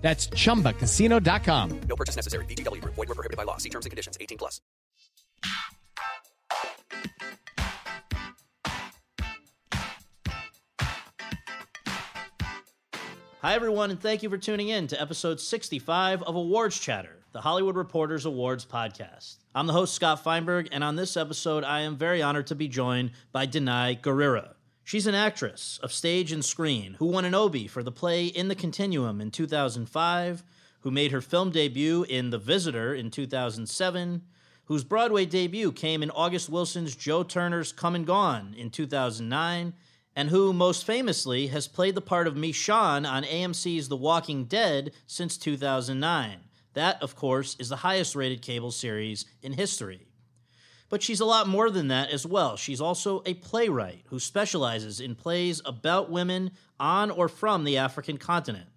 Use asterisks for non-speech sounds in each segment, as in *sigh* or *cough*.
That's chumbacasino.com. No purchase necessary. VGW Group. Void were prohibited by law. See terms and conditions. 18 plus. Hi, everyone, and thank you for tuning in to episode 65 of Awards Chatter, the Hollywood Reporters Awards podcast. I'm the host, Scott Feinberg, and on this episode, I am very honored to be joined by Danai Gurira. She's an actress of stage and screen who won an Obie for the play In the Continuum in 2005, who made her film debut in The Visitor in 2007, whose Broadway debut came in August Wilson's Joe Turner's Come and Gone in 2009, and who most famously has played the part of Michonne on AMC's The Walking Dead since 2009. That, of course, is the highest rated cable series in history. But she's a lot more than that as well. She's also a playwright who specializes in plays about women on or from the African continent.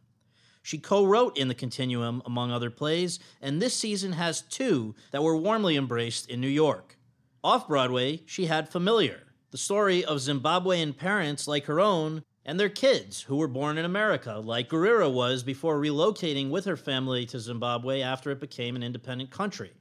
She co wrote In the Continuum, among other plays, and this season has two that were warmly embraced in New York. Off Broadway, she had Familiar, the story of Zimbabwean parents like her own and their kids who were born in America, like Gurira was before relocating with her family to Zimbabwe after it became an independent country.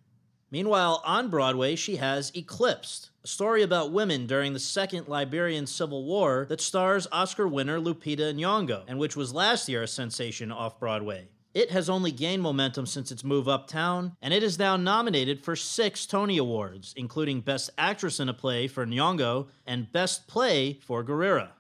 Meanwhile, on Broadway, she has Eclipsed, a story about women during the Second Liberian Civil War that stars Oscar winner Lupita Nyong'o, and which was last year a sensation off Broadway. It has only gained momentum since its move uptown, and it is now nominated for six Tony Awards, including Best Actress in a Play for Nyong'o and Best Play for Gurira.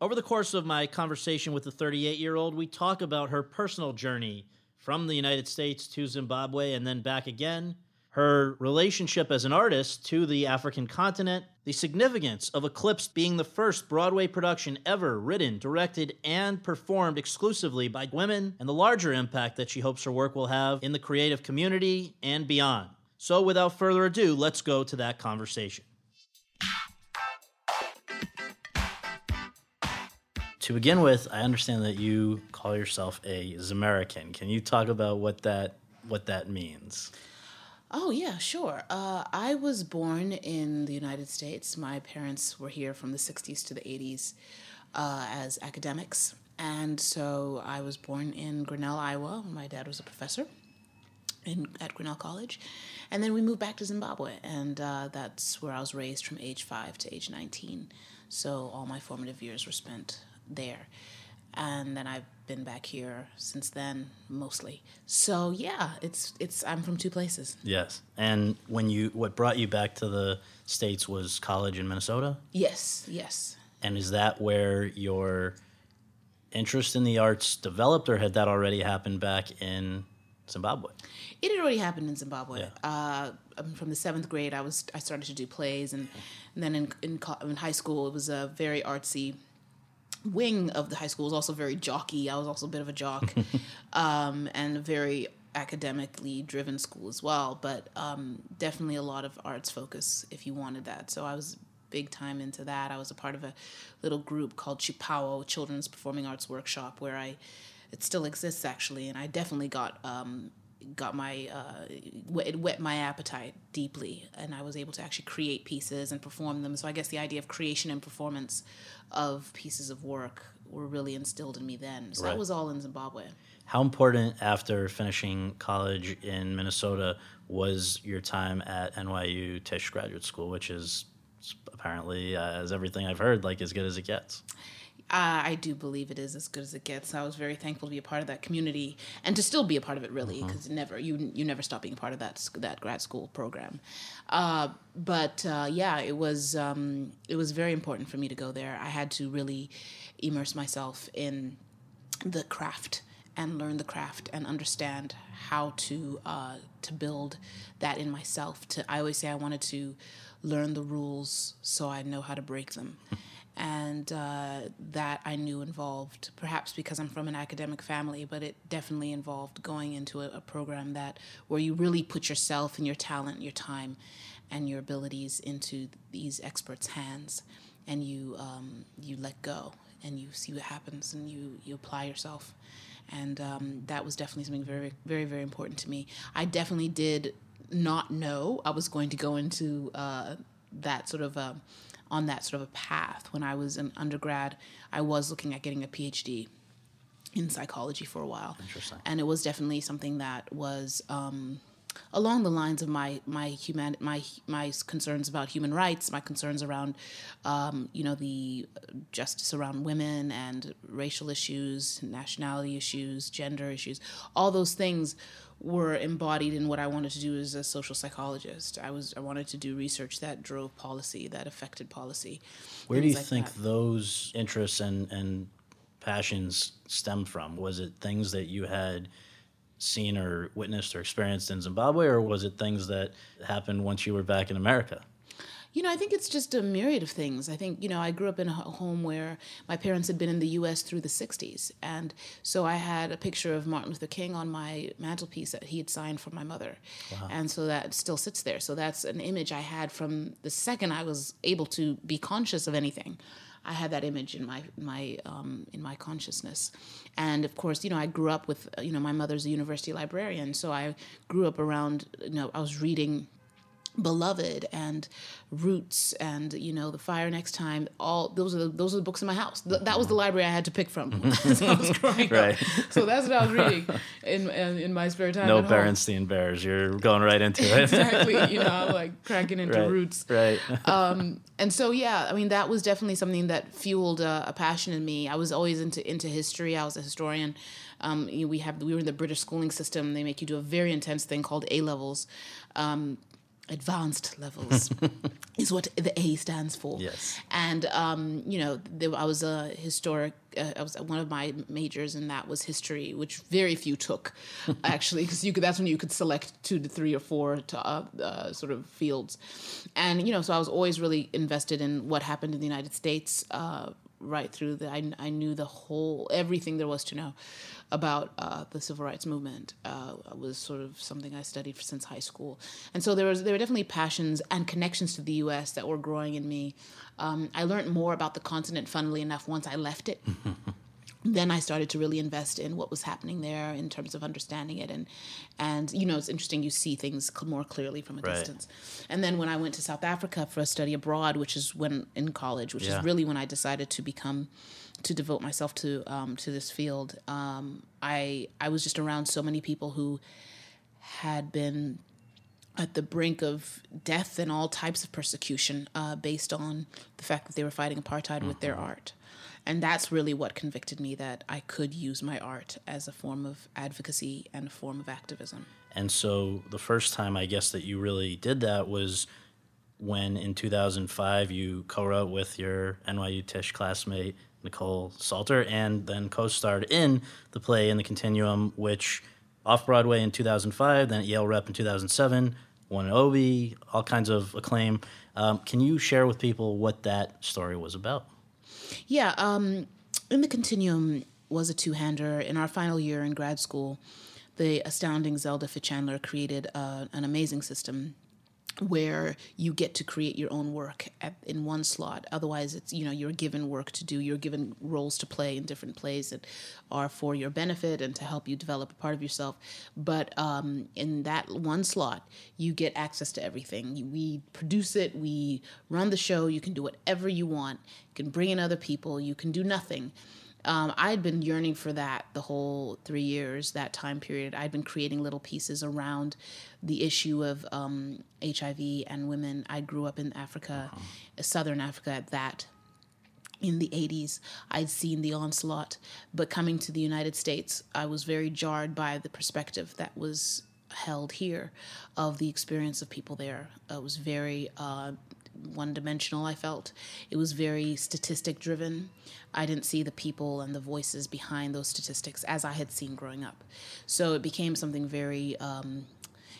Over the course of my conversation with the 38 year old, we talk about her personal journey from the United States to Zimbabwe and then back again, her relationship as an artist to the African continent, the significance of Eclipse being the first Broadway production ever written, directed, and performed exclusively by women, and the larger impact that she hopes her work will have in the creative community and beyond. So, without further ado, let's go to that conversation. To begin with, I understand that you call yourself a Zimerican. Can you talk about what that what that means? Oh, yeah, sure. Uh, I was born in the United States. My parents were here from the 60s to the 80s uh, as academics. And so I was born in Grinnell, Iowa. My dad was a professor in, at Grinnell College. And then we moved back to Zimbabwe. And uh, that's where I was raised from age five to age 19. So all my formative years were spent there and then I've been back here since then mostly. So yeah, it's it's I'm from two places. Yes. And when you what brought you back to the states was college in Minnesota? Yes, yes. And is that where your interest in the arts developed or had that already happened back in Zimbabwe? It had already happened in Zimbabwe. Yeah. Uh, from the seventh grade, I was I started to do plays, and, and then in, in in high school, it was a very artsy wing of the high school was also very jockey. I was also a bit of a jock, *laughs* um, and a very academically driven school as well. But um, definitely a lot of arts focus if you wanted that. So I was big time into that. I was a part of a little group called Chipawo Children's Performing Arts Workshop, where I it still exists actually, and I definitely got um, got my uh, it whet my appetite deeply and i was able to actually create pieces and perform them. So i guess the idea of creation and performance of pieces of work were really instilled in me then. So right. that was all in zimbabwe. How important after finishing college in minnesota was your time at nyu tisch graduate school which is apparently uh, as everything i've heard like as good as it gets Uh, I do believe it is as good as it gets. I was very thankful to be a part of that community and to still be a part of it, really, because never you you never stop being part of that that grad school program. Uh, but uh, yeah, it was um, it was very important for me to go there. I had to really immerse myself in the craft and learn the craft and understand how to uh, to build that in myself. To I always say I wanted to learn the rules so I know how to break them. *laughs* And uh, that I knew involved, perhaps because I'm from an academic family, but it definitely involved going into a, a program that where you really put yourself and your talent, your time, and your abilities into these experts' hands, and you um, you let go and you see what happens and you you apply yourself. And um, that was definitely something very very very important to me. I definitely did not know i was going to go into uh, that sort of a, on that sort of a path when i was an undergrad i was looking at getting a phd in psychology for a while Interesting. and it was definitely something that was um, along the lines of my my human my my concerns about human rights, my concerns around um, you know the justice around women and racial issues, nationality issues, gender issues, all those things were embodied in what I wanted to do as a social psychologist. I was I wanted to do research that drove policy, that affected policy. Where do you like think that. those interests and, and passions stemmed from? Was it things that you had seen or witnessed or experienced in Zimbabwe, or was it things that happened once you were back in America? You know, I think it's just a myriad of things. I think, you know, I grew up in a home where my parents had been in the US through the 60s. And so I had a picture of Martin Luther King on my mantelpiece that he had signed for my mother. And so that still sits there. So that's an image I had from the second I was able to be conscious of anything. I had that image in my my um, in my consciousness, and of course, you know, I grew up with you know my mother's a university librarian, so I grew up around you know I was reading beloved and roots and you know the fire next time all those are the, those are the books in my house Th- that was the library i had to pick from *laughs* as i was growing Right. so that's what i was reading in in, in my spare time No. Berenstein Bears. You're going right into it. exactly *laughs* you know like cracking into right. roots Right. and so yeah i mean that was definitely something that fueled a, a passion in me i was always into into history i was a historian um, you know, we have we were in the british schooling system they make you do a very intense thing called a levels um, advanced levels *laughs* is what the a stands for. Yes. and um, you know there, i was a historic uh, i was one of my majors and that was history which very few took *laughs* actually because you could that's when you could select two to three or four to, uh, uh, sort of fields. And you know so i was always really invested in what happened in the united states uh, right through the I, I knew the whole everything there was to know about uh, the civil rights movement uh, was sort of something I studied since high school, and so there was there were definitely passions and connections to the U.S. that were growing in me. Um, I learned more about the continent, funnily enough, once I left it. *laughs* then I started to really invest in what was happening there in terms of understanding it, and and you know it's interesting you see things cl- more clearly from a Right. distance. And then when I went to South Africa for a study abroad, which is when in college, which Yeah. is really when I decided to become to devote myself to um, to this field. Um, I I was just around so many people who had been at the brink of death and all types of persecution uh, based on the fact that they were fighting apartheid with their art. And that's really what convicted me that I could use my art as a form of advocacy and a form of activism. And so the first time I guess that you really did that was when in 2005 you co-wrote with your NYU Tisch classmate Nikkole Salter and then co-starred in the play In the Continuum, which off Broadway in 2005, then at Yale Rep in 2007, won an Obie, all kinds of acclaim. Um, can you share with people what that story was about? Yeah, um, in the continuum was a two-hander. In our final year in grad school, the astounding Zelda Fichandler created uh, an amazing system where you get to create your own work at, in one slot. Otherwise, it's you know you're given work to do. You're given roles to play in different plays that are for your benefit and to help you develop a part of yourself. But um, in that one slot, you get access to everything. We produce it. We run the show. You can do whatever you want. You can bring in other people. You can do nothing um, I had been yearning for that the whole three years, that time period. I'd been creating little pieces around the issue of um, HIV and women. I grew up in Africa, southern Africa at that. in the 80s i'd seen the onslaught but coming to the united states i was very jarred by the perspective that was held here of the experience of people there it was very uh, one dimensional i felt it was very statistic driven i didn't see the people and the voices behind those statistics as i had seen growing up so it became something very um,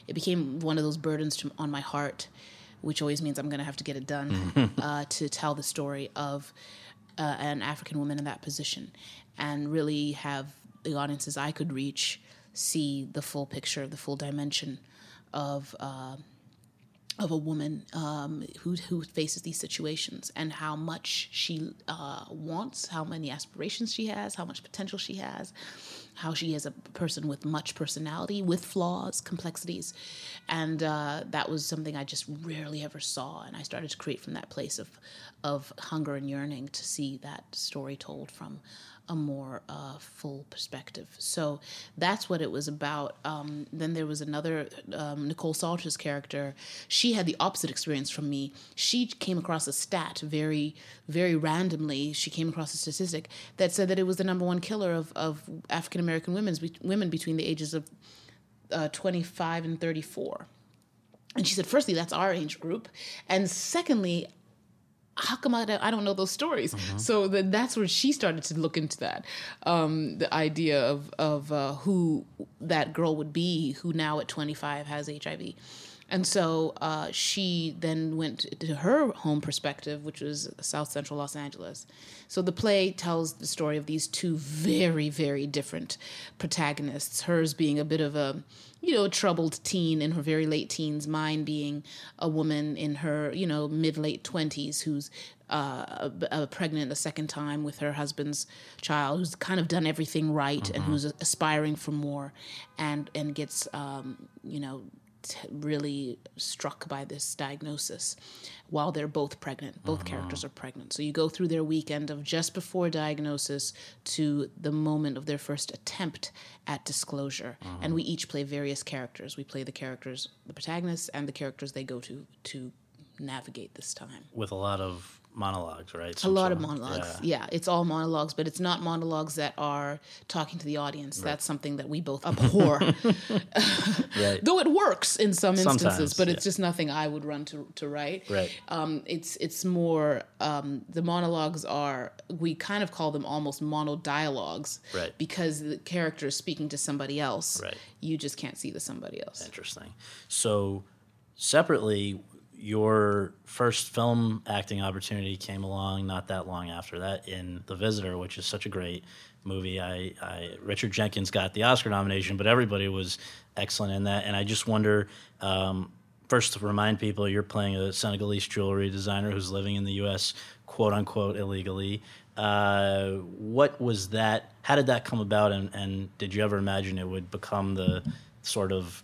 it became one of those burdens to, on my heart which always means i'm going to have to get it done *laughs* uh, to tell the story of uh, an African woman in that position and really have the audiences I could reach see the full picture, the full dimension of. Uh, of a woman um, who who faces these situations and how much she uh, wants, how many aspirations she has, how much potential she has, how she is a person with much personality, with flaws, complexities, and uh, that was something I just rarely ever saw, and I started to create from that place of of hunger and yearning to see that story told from a more uh, full perspective. So that's what it was about. Um, then there was another um, Nikkole Salter's character. She had the opposite experience from me. She came across a stat very, very randomly. She came across a statistic that said that it was the number one killer of, of African American women's women between the ages of uh, 25 and 34. And she said, firstly, that's our age group. And secondly, how come I don't, I don't know those stories? So then that's where she started to look into that, um, the idea of of uh, who that girl would be, who now at 25 has HIV. And so uh, she then went to her home perspective, which was South Central Los Angeles. So the play tells the story of these two very, very different protagonists. Hers being a bit of a, you know, troubled teen in her very late teens, mine being a woman in her, you know, mid late 20s who's uh, uh, pregnant a second time with her husband's child, who's kind of done everything right and who's aspiring for more, and and gets um, you know t- really struck by this diagnosis while they're both pregnant. Both uh-huh. characters are pregnant. So you go through their weekend of just before diagnosis to the moment of their first attempt at disclosure. Uh-huh. And we each play various characters. We play the characters, the protagonists, and the characters they go to to navigate this time. with a lot of monologues, right? A lot of monologues. Yeah. it's all monologues, but it's not monologues that are talking to the audience. That's something that we both abhor. *laughs* Right. Though it works in some instances, Sometimes, but it's yeah. just nothing I would run to to write. Right. Um, it's it's more um, the monologues are we kind of call them almost monodialogues. Right. Because the character is speaking to somebody else. Right. You just can't see the somebody else. Interesting. So, separately, your first film acting opportunity came along not that long after that in The Visitor, which is such a great movie. I, I Richard Jenkins got the Oscar nomination, but everybody was excellent in that. And I just wonder. Um, First, to remind people, you're playing a Senegalese jewelry designer who's living in the U.S., quote unquote, illegally. Uh, what was that? How did that come about? And, and did you ever imagine it would become the sort of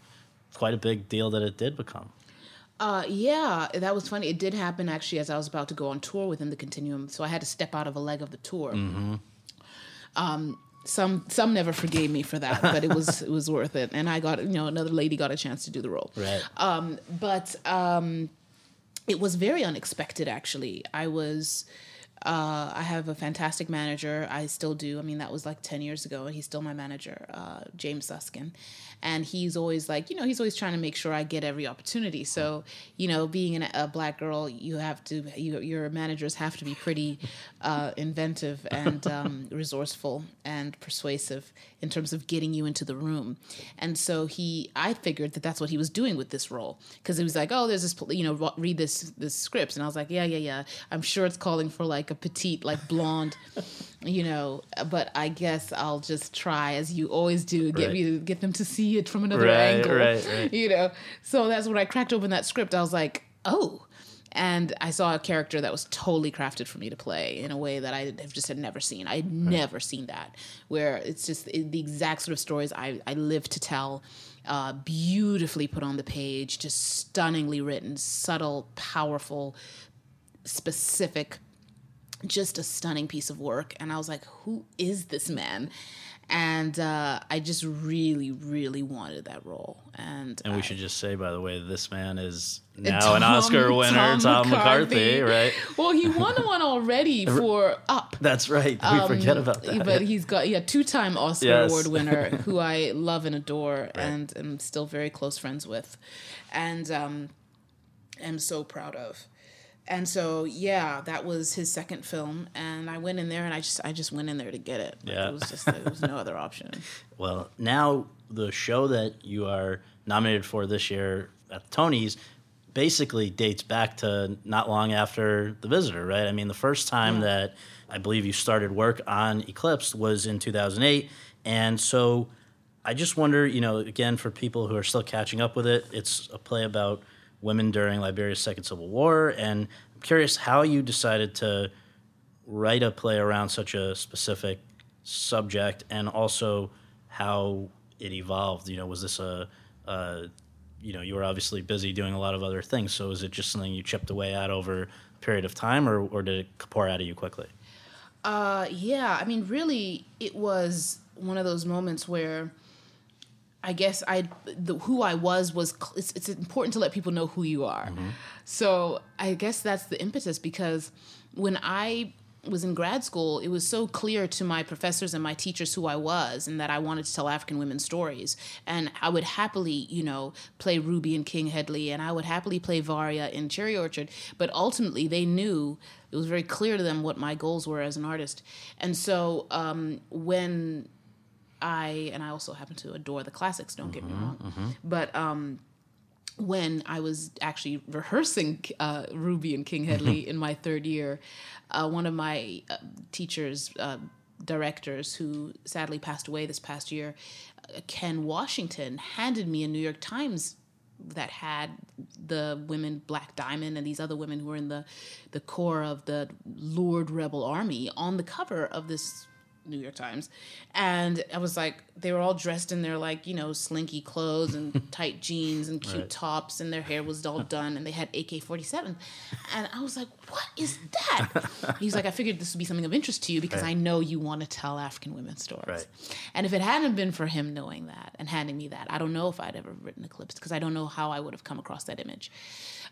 quite a big deal that it did become? Uh, yeah, that was funny. It did happen actually as I was about to go on tour within the Continuum, so I had to step out of a leg of the tour. Um, some some never forgave me for that, but it was it was worth it, and I got you know another lady got a chance to do the role. Right. Um, but um, it was very unexpected actually. I was. Uh, I have a fantastic manager. I still do. I mean, that was like 10 years ago, and he's still my manager, uh, James Suskin. And he's always like, you know, he's always trying to make sure I get every opportunity. So, you know, being an, a black girl, you have to, you, your managers have to be pretty uh, inventive and *laughs* um, resourceful and persuasive in terms of getting you into the room. And so he, I figured that that's what he was doing with this role because he was like, oh, there's this, you know, read this this script, and I was like, yeah, yeah, yeah. I'm sure it's calling for like a petite, like blonde, you know. But I guess I'll just try, as you always do, get Right. me get them to see it from another Right, angle, right, right. you know. So that's when I cracked open that script. I was like, oh. And I saw a character that was totally crafted for me to play in a way that I have just had never seen. I had never seen that, where it's just the exact sort of stories I, I live to tell, uh, beautifully put on the page, just stunningly written, subtle, powerful, specific, just a stunning piece of work. And I was like, who is this man? and uh, I just really, really wanted that role. And And I- we should just say, by the way, this man is now Tom- an Oscar winner, Tom, McCarthy, right? Well, he won one already *laughs* for Up. That's right. We forget about that. Um, But he's got yeah, two-time Oscar Yes. award winner *laughs* who I love and adore, and am still very close friends with, and um, am so proud of. And so yeah, that was his second film, and I went in there, and I just I just went in there to get it. Like, Yeah. it was just there was no other option. *laughs* Well, now the show that you are nominated for this year at the Tonys basically dates back to not long after The Visitor, right? I mean, the first time that I believe you started work on Eclipse was in 2008. And so I just wonder, you know, again, for people who are still catching up with it, it's a play about women during Liberia's Second Civil War. And I'm curious how you decided to write a play around such a specific subject and also how it evolved. You know, was this a, a you know, you were obviously busy doing a lot of other things. So is it just something you chipped away at over a period of time or, or did it pour out of you quickly? Uh, yeah, I mean, really, it was one of those moments where I guess I, the, who I was was. It's, it's important to let people know who you are. So I guess that's the impetus because when I was in grad school, it was so clear to my professors and my teachers who I was and that I wanted to tell African women's stories. And I would happily, you know, play Ruby and King Hedley and I would happily play Varia in Cherry Orchard. But ultimately, they knew it was very clear to them what my goals were as an artist. And so um, when I, and I also happen to adore the classics, don't get me wrong, but um, when I was actually rehearsing uh, Ruby and King Hedley in my third year, uh, one of my uh, teachers, uh, directors, who sadly passed away this past year, uh, Ken Washington, handed me a New York Times that had the women Black Diamond and these other women who were in the the core of the LURD Rebel Army on the cover of this New York Times. And I was like, they were all dressed in their like, you know, slinky clothes and *laughs* tight jeans and cute tops, and their hair was all *laughs* done, and they had AK 47. And I was like, what is that? *laughs* He's like, I figured this would be something of interest to you because I know you want to tell African women stories. Right. And if it hadn't been for him knowing that and handing me that, I don't know if I'd ever written Eclipse because I don't know how I would have come across that image.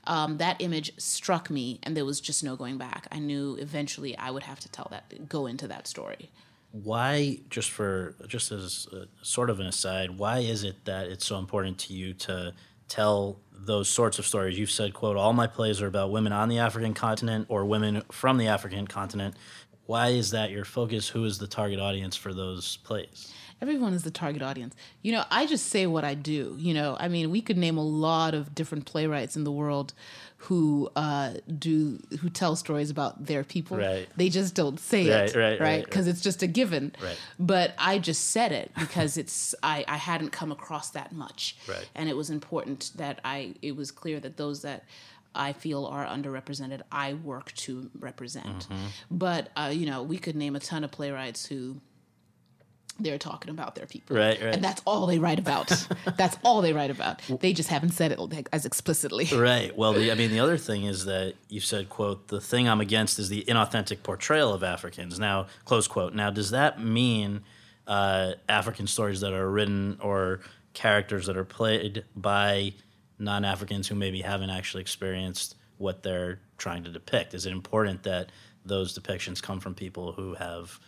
Um, that image struck me, and there was just no going back. I knew eventually I would have to tell that, go into that story. Why, just for, just as a, sort of an aside, why is it that it's so important to you to tell those sorts of stories? You've said, quote, all my plays are about women on the African continent or women from the African continent. Why is that your focus? Who is the target audience for those plays? Everyone is the target audience. You know, I just say what I do. You know, I mean, we could name a lot of different playwrights in the world who uh, do who tell stories about their people. Right. They just don't say Right, it, right, right, Because it's just a given. Right. But I just said it because it's I, I hadn't come across that much. Right. And it was important that I it was clear that those that I feel are underrepresented, I work to represent. Mm-hmm. But uh, you know, we could name a ton of playwrights who they're talking about their people. Right, right. And that's all they write about. *laughs* that's all they write about. They just haven't said it as explicitly. Right. Well, the, I mean, the other thing is that you said, "quote The thing I'm against is the inauthentic portrayal of Africans." Now, close quote. Now, does that mean uh, African stories that are written or characters that are played by non-Africans who maybe haven't actually experienced what they're trying to depict? Is it important that those depictions come from people who have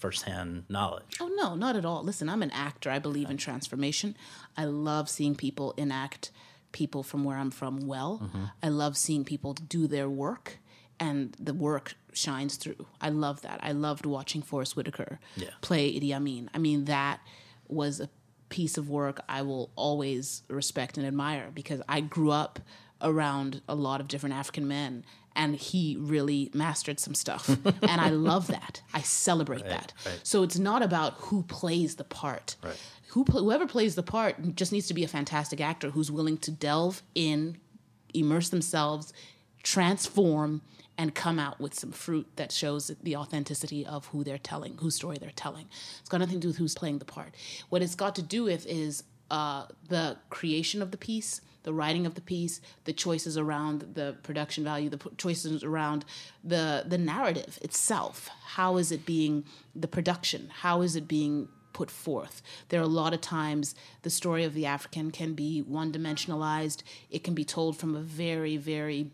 firsthand knowledge? Oh no, not at all. Listen, I'm an actor. I believe in transformation. I love seeing people enact people from where I'm from well. Mm-hmm. I love seeing people do their work and the work shines through. I love that. I loved watching Forest Whitaker Yeah. play Idi Amin. I mean, that was a piece of work I will always respect and admire because I grew up around a lot of different African men and he really mastered some stuff. *laughs* and I love that. I celebrate that. So it's not about who plays the part. Right. Who whoever plays the part just needs to be a fantastic actor who's willing to delve in, immerse themselves, transform, and come out with some fruit that shows the authenticity of who they're telling, whose story they're telling. It's got nothing to do with who's playing the part. What it's got to do with is uh, the creation of the piece, the writing of the piece, the choices around the production value, the p- choices around the the narrative itself. How is it being the production? How is it being put forth. There are a lot of times the story of the African can be one dimensionalized, it can be told from a very, very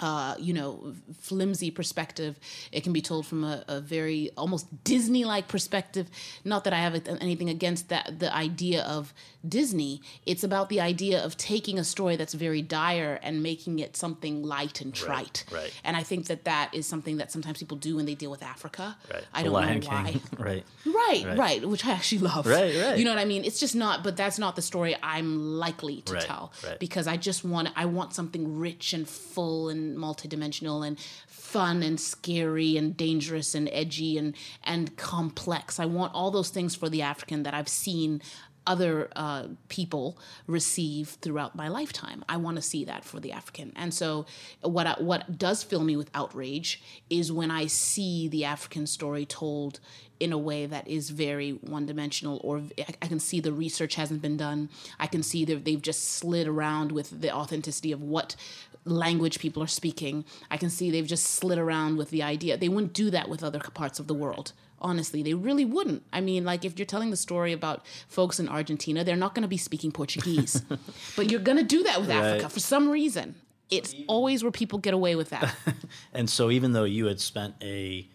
uh, you know, flimsy perspective. It can be told from a, a very almost Disney-like perspective. Not that I have anything against that, the idea of Disney. It's about the idea of taking a story that's very dire and making it something light and trite. Right, right. And I think that that is something that sometimes people do when they deal with Africa. Right. I The don't Lion know why. *laughs* Right. Right, Right. right, which I actually love. Right, right. You know what I mean? It's just not, but that's not the story I'm likely to Right, tell right. because I just want, I want something rich and full and multidimensional and fun and scary and dangerous and edgy and and complex. I want all those things for the African that I've seen other uh, people receive throughout my lifetime. I want to see that for the African, and so what I, what does fill me with outrage is when I see the African story told in a way that is very one dimensional, or I can see the research hasn't been done. I can see that they've just slid around with the authenticity of what language people are speaking. I can see they've just slid around with the idea. They wouldn't do that with other parts of the world. Honestly, they really wouldn't. I mean, like if you're telling the story about folks in Argentina, they're not going to be speaking Portuguese, *laughs* but you're going to do that with Africa for some reason. It's always where people get away with that. *laughs* And so, even though you had spent a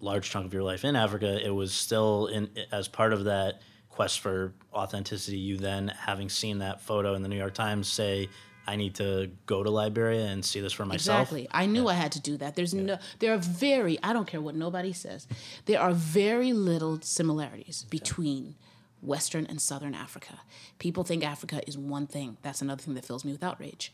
large chunk of your life in Africa, it was still in as part of that quest for authenticity. You then, having seen that photo in the New York Times, say, "I need to go to Liberia and see this for myself." Exactly. I knew I had to do that. There's no there are very I don't care what nobody says. There are very little similarities between Western and Southern Africa. People think Africa is one thing. That's another thing that fills me with outrage.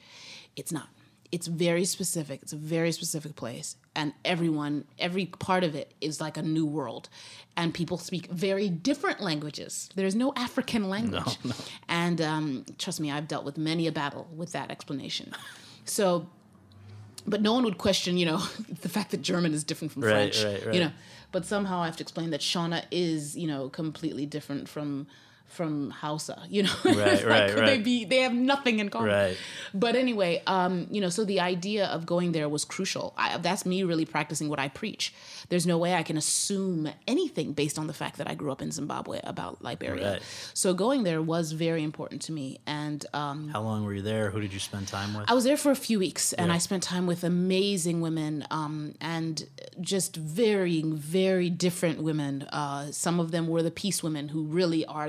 It's not. It's very specific. It's a very specific place. And everyone, every part of it is like a new world. And people speak very different languages. There's no African language. And um, trust me, I've dealt with many a battle with that explanation. So but no one would question, you know, *laughs* the fact that German is different from Right, French. right, right. You know, but somehow I have to explain that Shona is, you know, completely different from from Hausa. You know, *laughs* Right, like, right, could They be they have nothing in common. Right. But anyway, um, you know, so the idea of going there was crucial. I, that's me really practicing what I preach. There's no way I can assume anything based on the fact that I grew up in Zimbabwe about Liberia. Right. So going there was very important to me, and um, How long were you there? Who did you spend time with? I was there for a few weeks and Yeah. I spent time with amazing women um, and just varying, very different women. Uh, some of them were the peace women who really are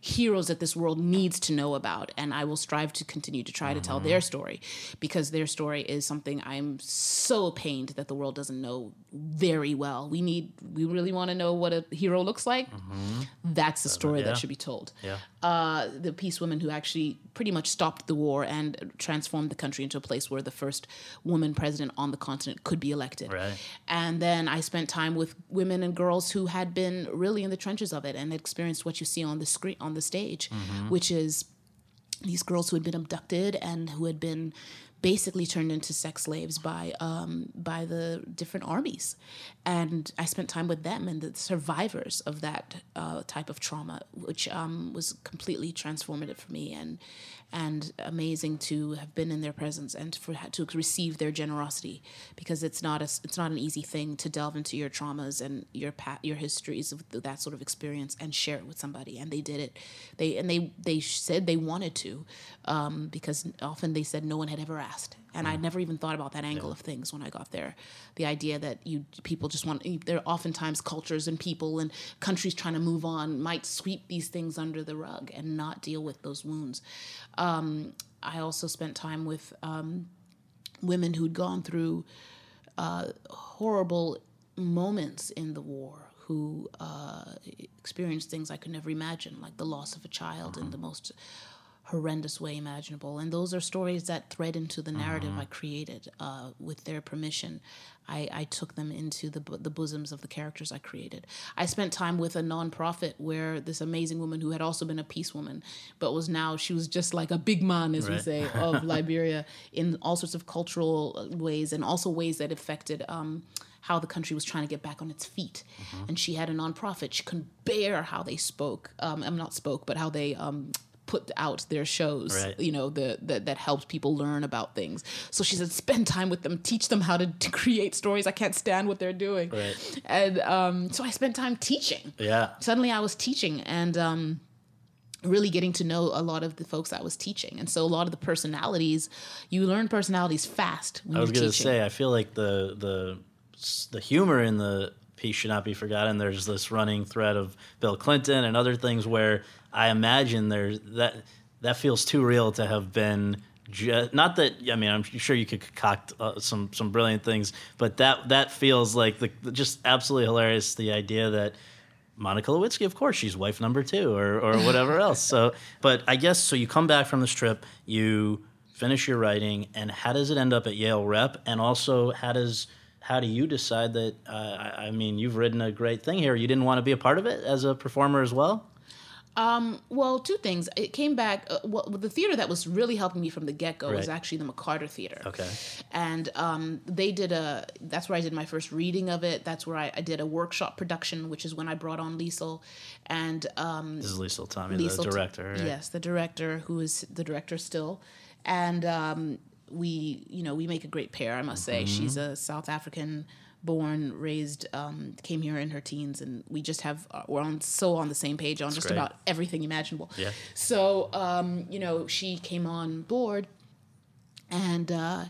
heroes that this world needs to know about. And I will strive to continue to try to tell their story because their story is something I'm so pained that the world doesn't know very well. We need, we really want to know what a hero looks like. That's the story yeah. that should be told yeah. uh, the peace women who actually pretty much stopped the war and transformed the country into a place where the first woman president on the continent could be elected. Right. And then I spent time with women and girls who had been really in the trenches of it and experienced what you see on the screen on the stage, which is these girls who had been abducted and who had been basically turned into sex slaves by um, by the different armies, and I spent time with them and the survivors of that uh, type of trauma, which um, was completely transformative for me and and amazing to have been in their presence and for to receive their generosity because it's not a, it's not an easy thing to delve into your traumas and your pat your histories of that sort of experience and share it with somebody. And they did it. They and they they said they wanted to um, because often they said no one had ever asked and I never even thought about that angle of things when I got there. The idea that you people just want there are oftentimes cultures and people and countries trying to move on might sweep these things under the rug and not deal with those wounds. Um, I also spent time with um, women who'd gone through uh, horrible moments in the war who uh, experienced things I could never imagine, like the loss of a child in the most horrendous way imaginable. And those are stories that thread into the narrative I created uh, with their permission. I, I took them into the, the bosoms of the characters I created. I spent time with a nonprofit where this amazing woman who had also been a peace woman, but was now, she was just like a big man, as we say, *laughs* of Liberia in all sorts of cultural ways and also ways that affected. Um, how the country was trying to get back on its feet, and she had a nonprofit. She couldn't bear how they spoke. Um, I'm not spoke, but how they um, put out their shows. Right. You know, the, the that helps people learn about things. So she said, spend time with them, teach them how to, *laughs* to create stories. I can't stand what they're doing. Right. And um, so I spent time teaching. Yeah. Suddenly I was teaching and. Um, really getting to know a lot of the folks I was teaching. And so a lot of the personalities, you learn personalities fast when I was gonna say, I feel like the the the humor in the piece should not be forgotten. There's this running thread of Bill Clinton and other things where I imagine there's that that feels too real to have been. Ju- not that I mean, I'm sure you could concoct uh, some some brilliant things, but that that feels like the, the- just absolutely hilarious. The idea that Monica Lewinsky, of course, she's wife number two or, or whatever *laughs* else. So, but I guess so. You come back from this trip, you finish your writing, and how does it end up at Yale Rep? And also, how does how do you decide that? Uh, I, mean, you've written a great thing here. You didn't want to be a part of it as a performer as well. Well, two things. It came back. Uh, well, the theater that was really helping me from the get go was actually the McCarter Theater. Okay. And um, they did a. That's where I did my first reading of it. That's where I, I did a workshop production, which is when I brought on Liesl, and um, This is Lisa Tommy, Liesl- the director. right? Yes, the director who is the director still, and um, we, you know, we make a great pair. I must say, she's Mm-hmm. a South African born, raised, um, came here in her teens, and we just have uh, we're on so on the same page on just great. about everything imaginable. Yeah. So, um, you know, she came on board, and uh,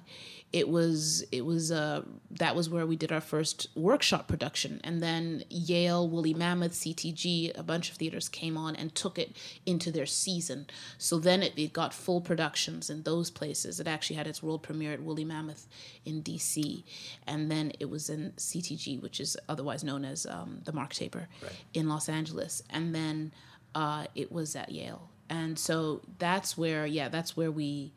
it was it was uh, that was where we did our first workshop production, and then Yale, Woolly Mammoth, CTG, a bunch of theaters came on and took it into their season. So then it, it got full productions in those places. It actually had its world premiere at Woolly Mammoth in D.C., and then it was in CTG, which is otherwise known as um, the Mark Taper, in Los Angeles, and then uh, it was at Yale, and so that's where yeah, that's where we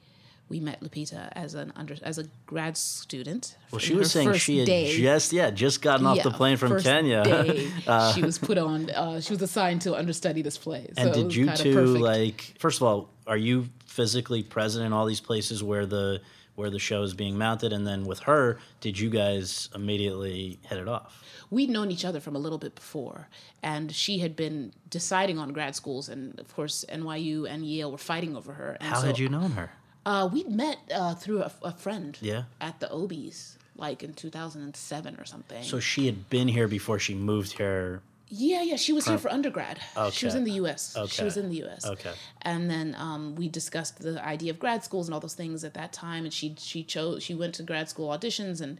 we met Lupita as an under as a grad student. Well, she was saying she had day. just yeah just gotten off the plane from Kenya. day, *laughs* she was put on. Uh, she was assigned to understudy this play. So And did you two like? First of all, are you physically present in all these places where the where the show is being mounted? And then with her, did you guys immediately hit it off? we'd known each other from a little bit before, and she had been deciding on grad schools, and of course NYU and Yale were fighting over her. And How so, had you known her? Uh, we'd met uh, through a, a friend. Yeah. At the Obies, like in 2007 or something. So she had been here before she moved here. Yeah, yeah, she was here for undergrad. She was in the U.S. Okay. She was in the U.S. Okay. And then um, we discussed the idea of grad schools and all those things at that time. And she she chose she went to grad school auditions and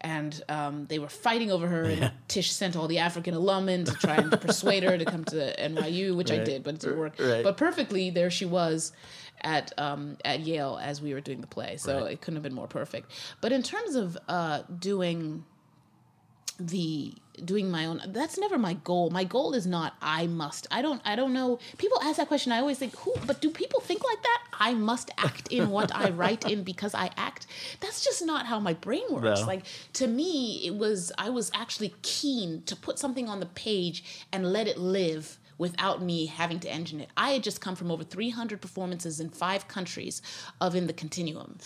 and um, they were fighting over her. And Tisch sent all the African alum in to try and persuade her to come to NYU, which I did, but it didn't work. Right. But perfectly, there she was at um, at Yale as we were doing the play. So it couldn't have been more perfect. But in terms of uh, doing the doing my own that's never my goal. My goal is not i must. I don't i don't know. People ask that question i always think who but do people think like that? I must act in what i *laughs* write in because i act. That's just not how my brain works. No. like to me it was i was actually keen to put something on the page and let it live without me having to engine it. I had just come from over 300 performances in five countries of In the Continuum.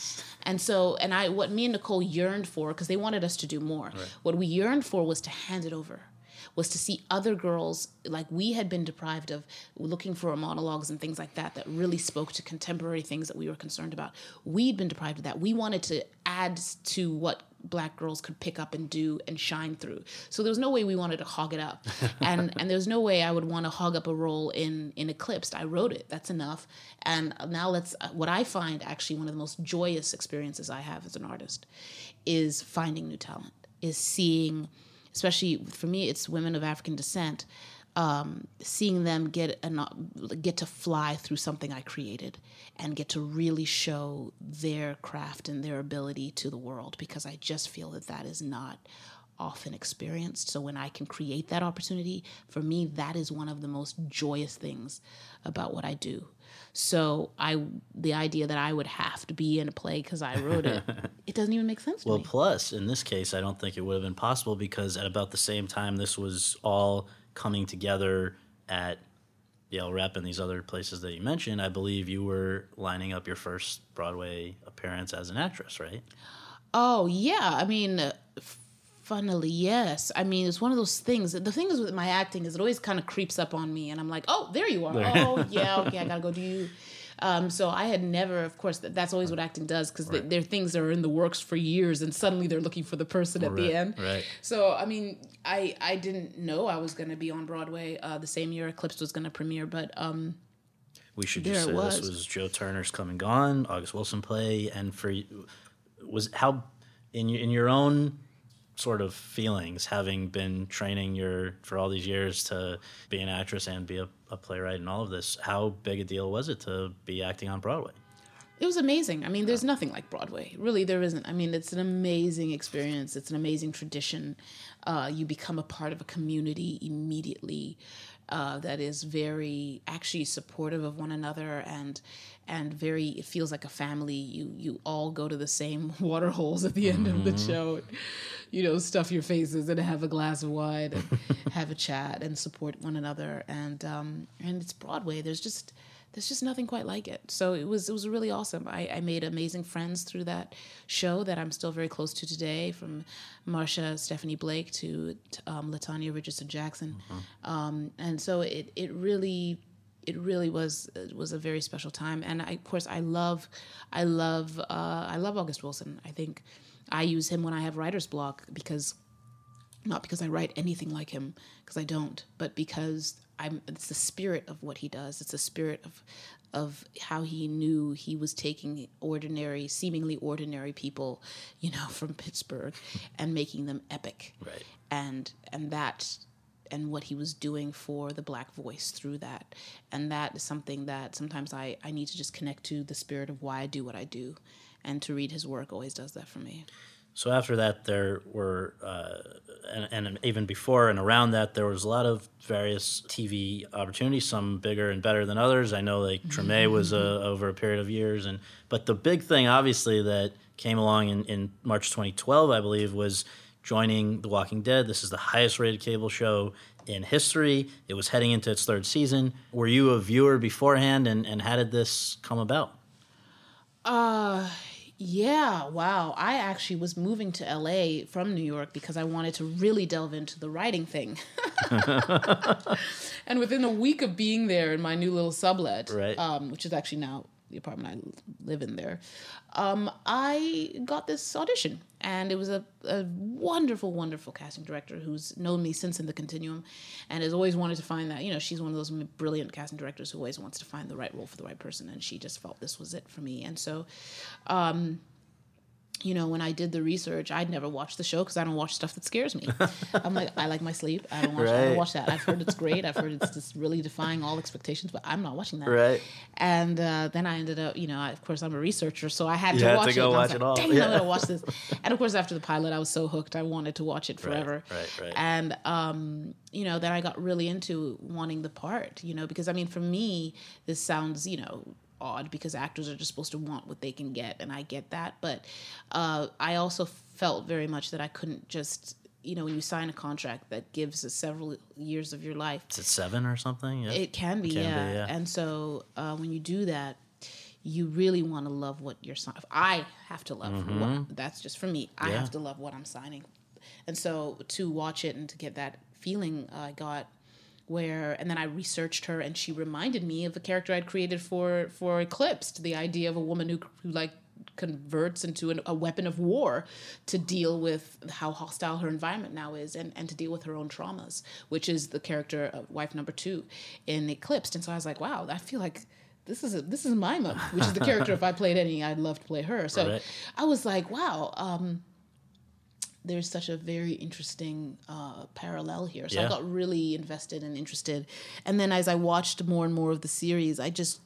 And so, and I, what me and Nicole yearned for, because they wanted us to do more, what we yearned for was to hand it over. Was to see other girls like we had been deprived of looking for monologues and things like that that really spoke to contemporary things that we were concerned about. We'd been deprived of that. We wanted to add to what black girls could pick up and do and shine through. So there was no way we wanted to hog it up. *laughs* And and there's no way I would want to hog up a role in in Eclipsed. I wrote it. That's enough. And now let's uh, what I find actually one of the most joyous experiences I have as an artist is finding new talent. Is seeing especially for me it's women of African descent um, seeing them get an, get to fly through something I created and get to really show their craft and their ability to the world because I just feel that that is not often experienced. So when I can create that opportunity, for me, that is one of the most joyous things about what I do. So I, the idea that I would have to be in a play because I wrote it, *laughs* it doesn't even make sense to Well, plus in this case, I don't think it would have been possible because at about the same time this was all coming together at Yale Rep and these other places that you mentioned, I believe you were lining up your first Broadway appearance as an actress, right? Oh yeah, I mean, Funnily, yes. I mean, it's one of those things. The thing is with my acting is it always kind of creeps up on me, and I'm like, oh, there you are. Oh, *laughs* yeah, okay, I gotta go do you. Um, so I had never, of course, that, that's always what acting does because right. there are things that are in the works for years, and suddenly they're looking for the person at right, the end. Right. So I mean, I I didn't know I was going to be on Broadway uh, the same year Eclipse was going to premiere, but um, we should just say was. this was Joe Turner's Come and Gone, August Wilson play, and for was how in in your own sort of feelings having been training your for all these years to be an actress and be a, a playwright and all of this how big a deal was it to be acting on broadway it was amazing. I mean, there's nothing like Broadway. Really, there isn't. I mean, it's an amazing experience. It's an amazing tradition. Uh, you become a part of a community immediately uh, that is very actually supportive of one another and and very it feels like a family you you all go to the same *laughs* water holes at the end mm-hmm. of the mm-hmm. show you know stuff your faces and have a glass of wine and *laughs* have a chat and support one another and um and it's broadway there's just there's just nothing quite like it. So it was it was really awesome. I, I made amazing friends through that show that I'm still very close to today, from Marsha Stephanie Blake to, to um, Latanya Richardson Jackson, mm-hmm. um, and so it it really it really was it was a very special time. And I, of course I love I love uh, I love August Wilson. I think I use him when I have writer's block because not because I write anything like him because I don't, but because I'm it's the spirit of what he does. It's the spirit of of how he knew he was taking ordinary, seemingly ordinary people, you know, *laughs* from Pittsburgh and making them epic. Right. And and that and what he was doing for the black voice through that. And that is something that sometimes I, I need to just connect to the spirit of why I do what I do. And to read his work always does that for me. So after that, there were, uh, and, and, even before and around that, there was a lot of various TV opportunities, some bigger and better than others. I know like Treme mm-hmm. was uh, over a period of years, and but the big thing, obviously, that came along in, in March 2012, I believe, was joining The Walking Dead. This is the highest rated cable show in history. It was heading into its third season. Were you a viewer beforehand, and, and how did this come about? Uh, yeah, wow. I actually was moving to LA from New York because I wanted to really delve into the writing thing. *laughs* *laughs* and within a week of being there in my new little sublet, right. um, which is actually now the apartment I live in there, um, I got this audition. And it was a, a, wonderful, wonderful casting director who's known me since in the continuum and has always wanted to find that. You know, she's one of those brilliant casting directors who always wants to find the right role for the right person. And she just felt this was it for me. And so, um, you know, when I did the research, I'd never watched the show because I don't watch stuff that scares me. I'm like, I like my sleep. I don't watch. Right. I don't watch that. I've heard it's great. I've heard it's just really defying all expectations, but I'm not watching that. Right. And uh, then I ended up, you know, I, of course, I'm a researcher, so I had you to had watch to go it. watch it like, all. Dang, yeah. I'm gonna watch this. *laughs* And of course, after the pilot, I was so hooked. I wanted to watch it forever. Right. Right. right. And um, you know, then I got really into wanting the part. You know, because I mean, for me, this sounds, you know odd because actors are just supposed to want what they can get, and I get that. But uh, I also felt very much that I couldn't just you know, when you sign a contract that gives us several years of your life. Is it seven or something? Yeah. It can be, it can yeah. be yeah. And so uh, when you do that, you really want to love what you're signing. I have to love mm-hmm. what, that's just for me. I yeah. have to love what I'm signing. And so to watch it and to get that feeling I got where and then I researched her and she reminded me of a character I'd created for for Eclipsed, the idea of a woman who, who like converts into an, a weapon of war to deal with how hostile her environment now is and, and to deal with her own traumas, which is the character of wife number two in Eclipsed. And so I was like, wow, I feel like this is a, this is my mom, which is the character. *laughs* if I played any, I'd love to play her. So right. I was like, wow. Um, there's such a very interesting uh, parallel here. So yeah. I got really invested and interested. And then as I watched more and more of the series, I just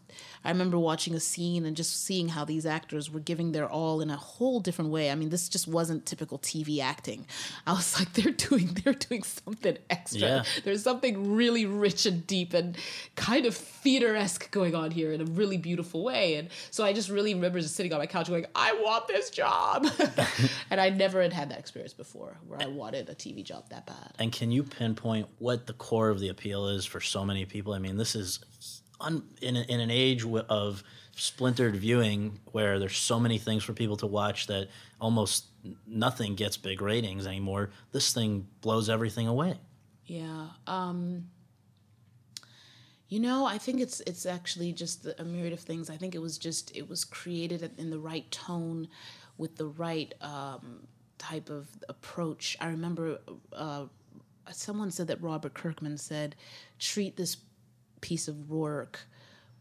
I remember watching a scene and just seeing how these actors were giving their all in a whole different way. I mean, this just wasn't typical TV acting. *laughs* I was like, they're doing they're doing something extra. Yeah. There's something really rich and deep and kind of theater esque going on here in a really beautiful way. And so I just really remember just sitting on my couch going, I want this job. *laughs* and I never had had that experience before where I wanted a TV job that bad. And can you pinpoint what the core of the appeal is for so many people? I mean, this is un, in, in an age of splintered viewing where there's so many things for people to watch that almost nothing gets big ratings anymore. This thing blows everything away. Yeah. Um, you know, I think it's it's actually just a myriad of things. I think it was just it was created in the right tone, with the right um, type of approach. I remember uh, someone said that Robert Kirkman said, "Treat this piece of work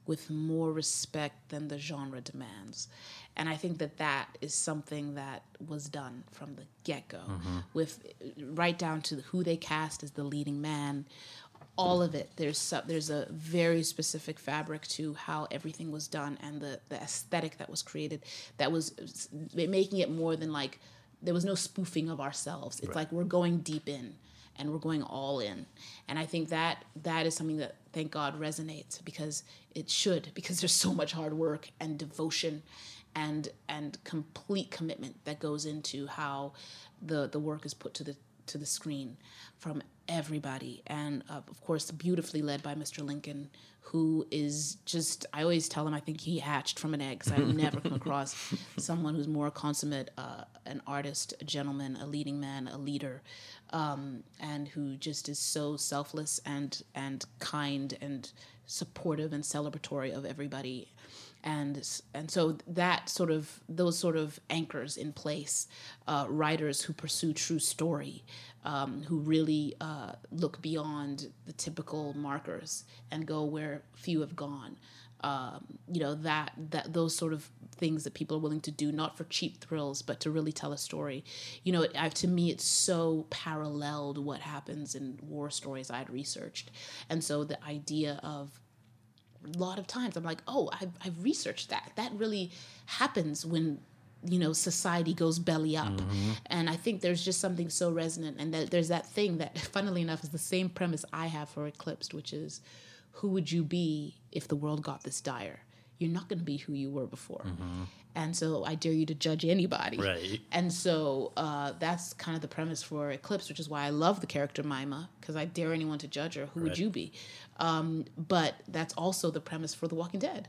with more respect than the genre demands." And I think that that is something that was done from the get go, mm-hmm. with right down to who they cast as the leading man all of it. There's so, there's a very specific fabric to how everything was done and the the aesthetic that was created. That was making it more than like there was no spoofing of ourselves. It's like we're going deep in and we're going all in. And I think that that is something that thank God resonates because it should because there's so much hard work and devotion and and complete commitment that goes into how the the work is put to the to the screen from everybody and uh, of course beautifully led by Mr. Lincoln who is just I always tell him I think he hatched from an egg because I've never come across *laughs* someone who's more consummate uh, an artist a gentleman a leading man a leader um, and who just is so selfless and and kind and supportive and celebratory of everybody and and so that sort of those sort of anchors in place uh, writers who pursue true story um, who really uh, look beyond the typical markers and go where few have gone. Um, you know that that those sort of things that people are willing to do not for cheap thrills but to really tell a story. You know to me it's so paralleled what happens in war stories i'd researched. And so the idea of lot of times I'm like, oh, I've, I've researched that. That really happens when you know society goes belly up. Mm-hmm. And i think there's just something so resonant and that there's that thing that *laughs* funnily enough is the same premise i have for eclipsed which is who would you be if the world got this dire? You're not going to be who you were before mm-hmm. And so i dare you to judge anybody Right. and so uh, that's kind of the premise for Eclipse, which is why I love the character Mima, because I dare anyone to judge her. Who would you be? Um, but that's also the premise for The Walking Dead.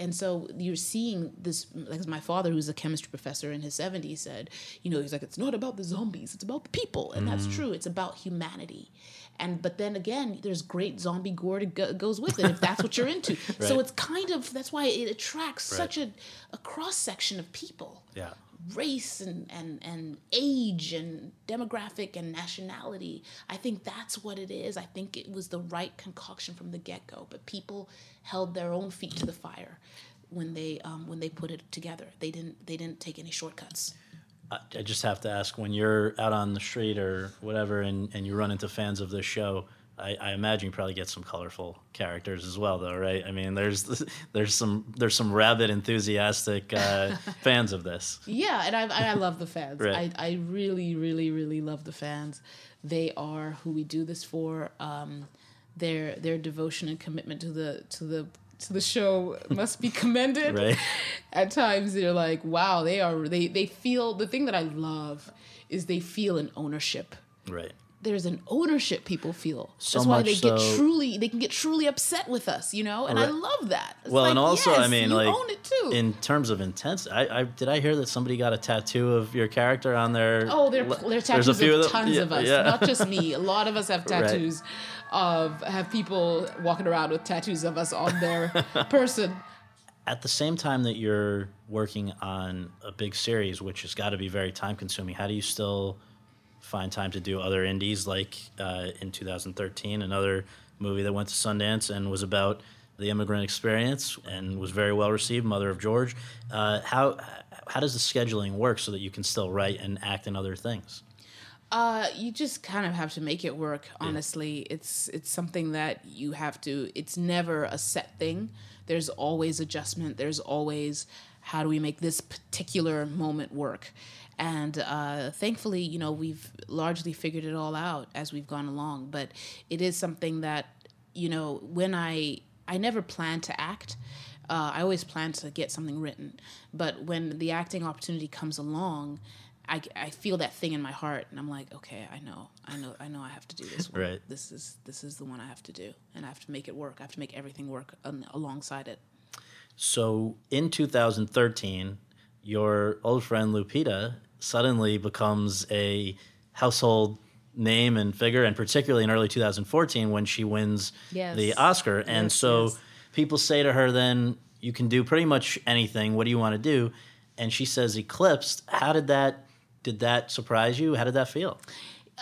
Right. And so you're seeing this, like my father, who's a chemistry professor in his 70s, said, you know, he's like, it's not about the zombies, it's about the people. And that's mm. true. It's about humanity. And but then again, there's great zombie gore that go, goes with it if that's what you're *laughs* into. So it's kind of that's why it attracts such a, a cross section of people Yeah. Race and, and, and age and demographic and nationality. I think that's what it is. I think it was the right concoction from the get go, but people held their own feet to the fire when they um, when they put it together. They didn't they didn't take any shortcuts. I just have to ask when you're out on the street or whatever and, and you run into fans of this show, I, I imagine you probably get some colorful characters as well, though, right? I mean, there's *laughs* there's some there's some rabid, enthusiastic uh, *laughs* fans of this. Yeah, and I, I love the fans. Right. I, I really, really, really love the fans. They are who we do this for. Um, their their devotion and commitment to the to the to the show *laughs* must be commended. Right. At times they're like, wow, they are they they feel the thing that I love is they feel an ownership. Right. There's an ownership people feel. So That's why they get truly they can get truly upset with us, you know, and I love that. It's Well, like, and also, I mean, you like own it too. in terms of intensity, I, I did I hear that somebody got a tattoo of your character on their. Oh, there, le- there are there's tattoos of them? tons Yeah, of us, yeah. not just me. *laughs* A lot of us have Right. tattoos of have people walking around with tattoos of us on their *laughs* person. At the same time that you're working on a big series, which has got to be very time consuming, how do you still find time to do other indies like uh, in 2013, another movie that went to Sundance and was about the immigrant experience and was very well received, Mother of George. Uh, how how does the scheduling work so that you can still write and act in other things? Uh, you just kind of have to make it work. Honestly, it's it's something that you have to. It's never a set thing. There's always adjustment. There's always how do we make this particular moment work. And uh, thankfully, you know, we've largely figured it all out as we've gone along. But it is something that, you know, when I I never plan to act. Uh, I always plan to get something written, but when the acting opportunity comes along, I, I feel that thing in my heart, and I'm like, okay, I know, I know, I know, I have to do this. One. Right. This is this is the one I have to do, and I have to make it work. I have to make everything work on, alongside it. So in 2013, your old friend Lupita suddenly becomes a household name and figure, and particularly in early 2014 when she wins Yes. the Oscar. And Yes, so yes. people say to her, then you can do pretty much anything. What do you want to do? And she says, Eclipsed. How did that? Did that surprise you? How did that feel?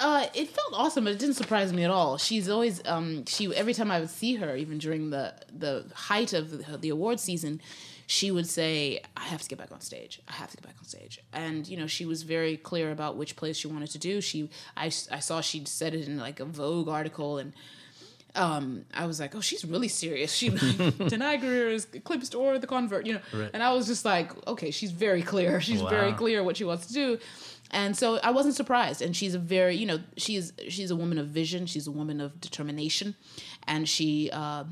Uh, it felt awesome, but it didn't surprise me at all. She's always um, she every time I would see her, even during the the height of the, the award season, she would say, "I have to get back on stage. I have to get back on stage." And you know, she was very clear about which plays she wanted to do. She I I saw she said it in like a Vogue article and. Um, I was like, oh, she's really serious. She *laughs* Danai Gurira's Eclipsed or The Convert, you know. And I was just like, okay, she's very clear. *laughs* She's very clear what she wants to do. And so I wasn't surprised. And she's a very, you know, she's she's a woman of vision. She's a woman of determination, and she uh,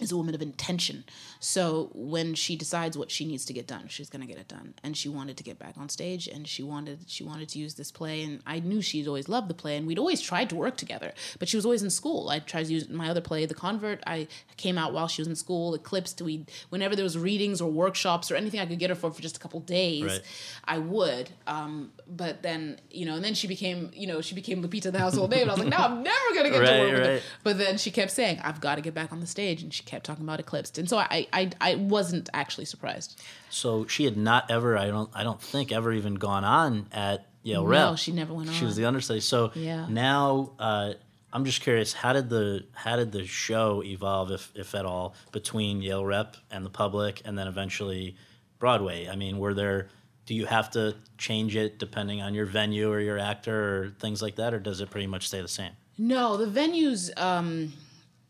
is a woman of intention. So when she decides what she needs to get done, she's gonna get it done. And she wanted to get back on stage, and she wanted she wanted to use this play. And I knew she'd always loved the play, and we'd always tried to work together. But she was always in school. I tried to use my other play, The Convert. I came out while she was in school. Eclipsed. We whenever there was readings or workshops or anything I could get her for for just a couple days, Right. I would. Um, but then you know, and then she became you know she became Lupita the household name. And I was like, no, I'm never gonna get to Right, work with her. But then she kept saying, I've got to get back on the stage, and she kept talking about Eclipsed, and so I I, I wasn't actually surprised. So she had not ever, I don't, I don't think ever even gone on at Yale No, Rep. No, she never went on. She was the understudy. So Yeah. now, uh, I'm just curious, how did the how did the show evolve, if if at all, between Yale Rep and the public, and then eventually Broadway? I mean, were there? Do you have to change it depending on your venue or your actor or things like that, or does it pretty much stay the same? No, the venues um,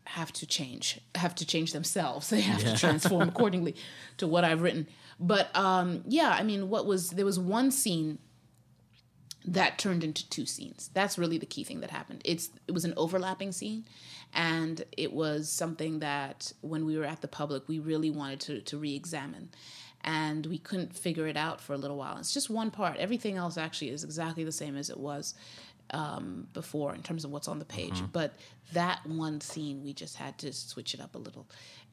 have to change, have to change themselves. *laughs* They have to transform *laughs* accordingly to what I've written. But um, yeah, I mean, what was there was one scene that turned into two scenes. That's really the key thing that happened. It's it was an overlapping scene, and it was something that when we were at the public, we really wanted to to re-examine, and we couldn't figure it out for a little while. It's just one part. Everything else actually is exactly the same as it was um, before in terms of what's on the page. But that one scene, we just had to switch it up a little,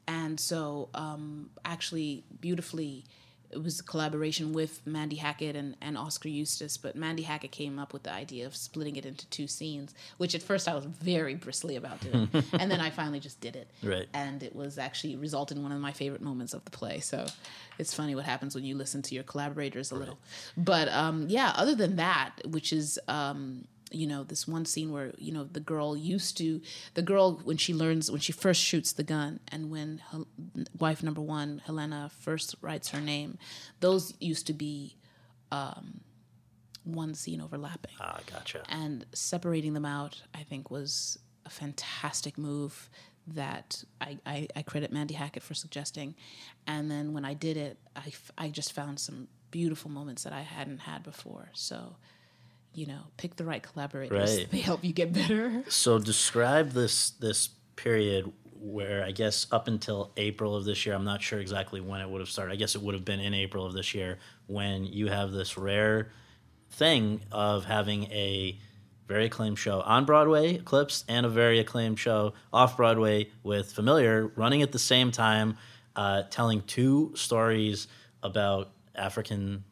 and so um, actually beautifully it was a collaboration with Mandy Hackett and, and Oskar Eustis, but Mandy Hackett came up with the idea of splitting it into two scenes, which at first I was very bristly about doing. *laughs* and then I finally just did it. Right. And it was actually resulted in one of my favorite moments of the play. So it's funny what happens when you listen to your collaborators a little. But um, yeah, other than that, which is um, you know this one scene where you know the girl used to the girl when she learns when she first shoots the gun and when Hel- wife number one helena first writes her name those used to be um, one scene overlapping. Ah, gotcha. and separating them out i think was a fantastic move that I, I, I credit mandy hackett for suggesting. And then when i did it I, f- I just found some beautiful moments that i hadn't had before. So you know pick the right collaborators Right. they help you get better So describe this this period where I guess up until April of this year, I'm not sure exactly when it would have started. I guess it would have been in April of this year when you have this rare thing of having a very acclaimed show on Broadway, Eclipse, and a very acclaimed show off Broadway with Familiar running at the same time, uh, telling two stories about African,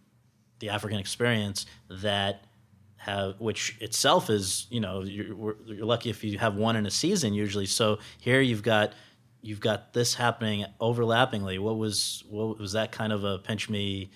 the African experience that have which itself is you know you're, you're lucky if you have one in a season usually. So here you've got you've got this happening overlappingly. What was what was that kind of a pinch me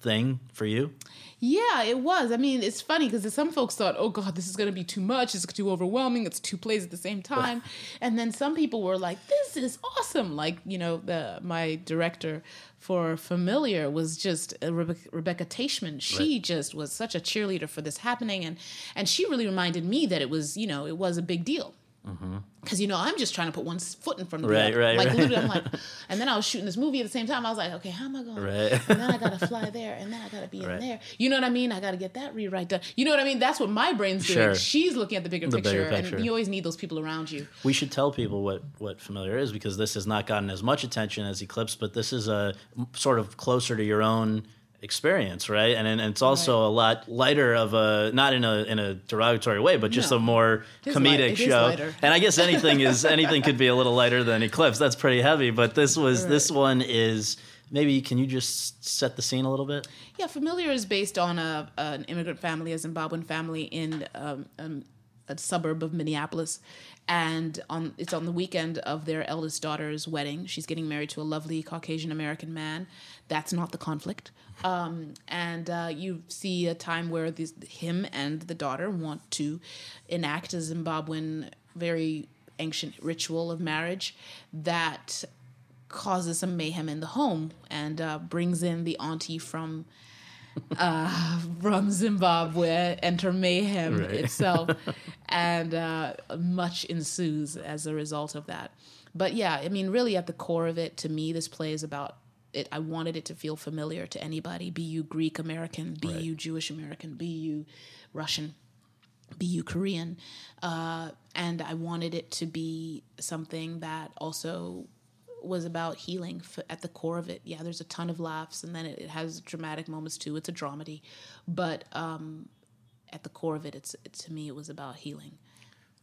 thing for you Yeah, it was. I mean, it's funny because some folks thought, "Oh God, this is going to be too much. It's too overwhelming. It's two plays at the same time." and then some people were like, "This is awesome!" Like you know, the my director for Familiar was just uh, Rebecca, Rebecca Taichman. She just was such a cheerleader for this happening, and and she really reminded me that it was you know it was a big deal. Mm-hmm. Because you know I'm just trying to put one foot in front of the Right, other. right, like right. literally, I'm like, *laughs* and then I was shooting this movie at the same time. I was like, okay, how am I going? Right. And then I gotta fly there, and then I gotta be Right. in there. You know what I mean? I gotta get that rewrite done. You know what I mean? That's what my brain's doing. Sure. She's looking at the bigger, The picture, bigger picture. and you always need those people around you. we should tell people what what familiar is because this has not gotten as much attention as eclipse but this is a sort of closer to your own experience, right? And, and it's also a lot lighter of a not in a in a derogatory way, but just No. a more It is light- comedic show. And I guess anything is anything could be a little lighter than Eclipse. That's pretty heavy, but this was this one is maybe can you just set the scene a little bit? Yeah, Familiar is based on a, an immigrant family, a Zimbabwean family in um, um, a suburb of Minneapolis, and on it's on the weekend of their eldest daughter's wedding. She's getting married to a lovely Caucasian American man. That's not the conflict. Um, and uh, you see a time where this, him and the daughter want to enact a Zimbabwean very ancient ritual of marriage that causes some mayhem in the home and uh, brings in the auntie from uh, *laughs* from Zimbabwe, enter mayhem *laughs* itself, and uh, much ensues as a result of that. But yeah, I mean, really, at the core of it, to me, this play is about it. I wanted it to feel familiar to anybody, be you Greek American, be you Jewish American, be you Russian be you Korean. Uh, and I wanted it to be something that also was about healing f- at the core of it. Yeah, there's a ton of laughs and then it, it has dramatic moments too. It's a dramedy. But um, at the core of it, it's it, to me, it was about healing.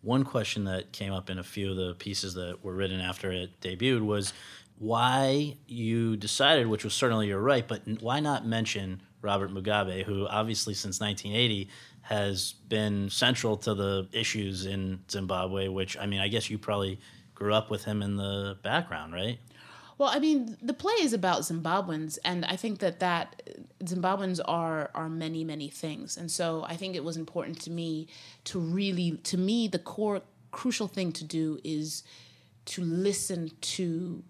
One question that came up in a few of the pieces that were written after it debuted was why you decided, which was certainly your right, but why not mention Robert Mugabe, who obviously since 1980 has been central to the issues in Zimbabwe, which, I mean, I guess you probably grew up with him in the background, right? Well, I mean, the play is about Zimbabweans, and I think that that Zimbabweans are are many many things, and so I think it was important to me to really, to me, the core crucial thing to do is to listen to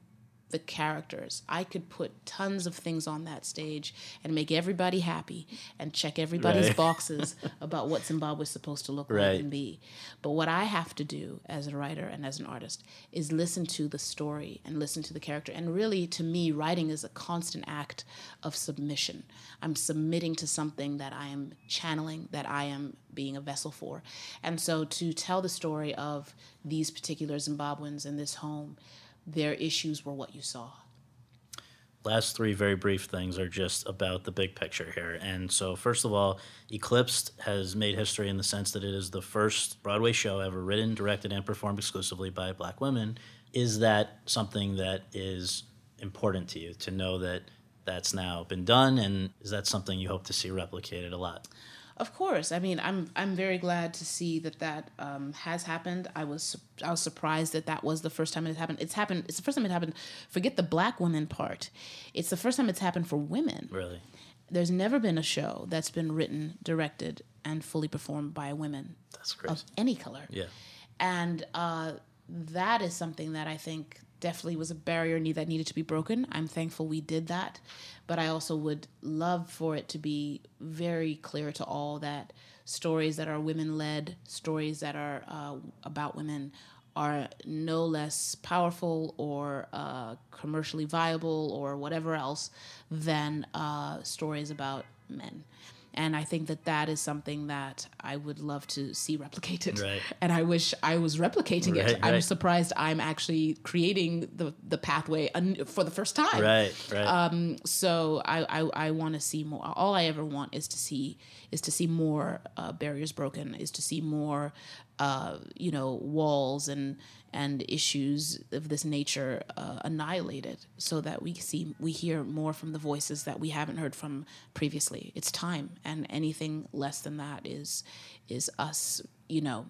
the characters. I could put tons of things on that stage and make everybody happy and check everybody's Right. *laughs* boxes about what Zimbabwe Zimbabwe's supposed to look Right. like and be. But what I have to do as a writer and as an artist is listen to the story and listen to the character. And really, to me, writing is a constant act of submission. I'm submitting to something that I am channeling, that I am being a vessel for. And so to tell the story of these particular Zimbabweans in this home, their issues were what you saw. last three very brief things are just about the big picture here. And so, first of all, Eclipsed has made history in the sense that it is the first Broadway show ever written, directed, and performed exclusively by black women. Is that something that is important to you to know that that's now been done? And is that something you hope to see replicated a lot? Of course. I mean, I'm I'm very glad to see that that um, has happened. I was I was surprised that that was the first time it happened. It's happened. It's the first time it happened. Forget the black women part. It's the first time it's happened for women. Really? There's never been a show that's been written, directed, and fully performed by women That's crazy. of any color. Yeah. And uh, that is something that I think definitely was a barrier that needed to be broken. I'm thankful we did that, but I also would love for it to be very clear to all that stories that are women led, stories that are uh, about women, are no less powerful or uh, commercially viable or whatever else than uh, stories about men. And I think that that is something that I would love to see replicated. Right. *laughs* And I wish I was replicating it. Right, I'm surprised I'm actually creating the, the pathway un- for the first time. Right, right. So I, I, I want to see more. All I ever want is to see is to see more uh, barriers broken. Is to see more, uh, you know, walls and and issues of this nature uh, annihilated, so that we see we hear more from the voices that we haven't heard from previously. It's time, and anything less than that is is us, you know,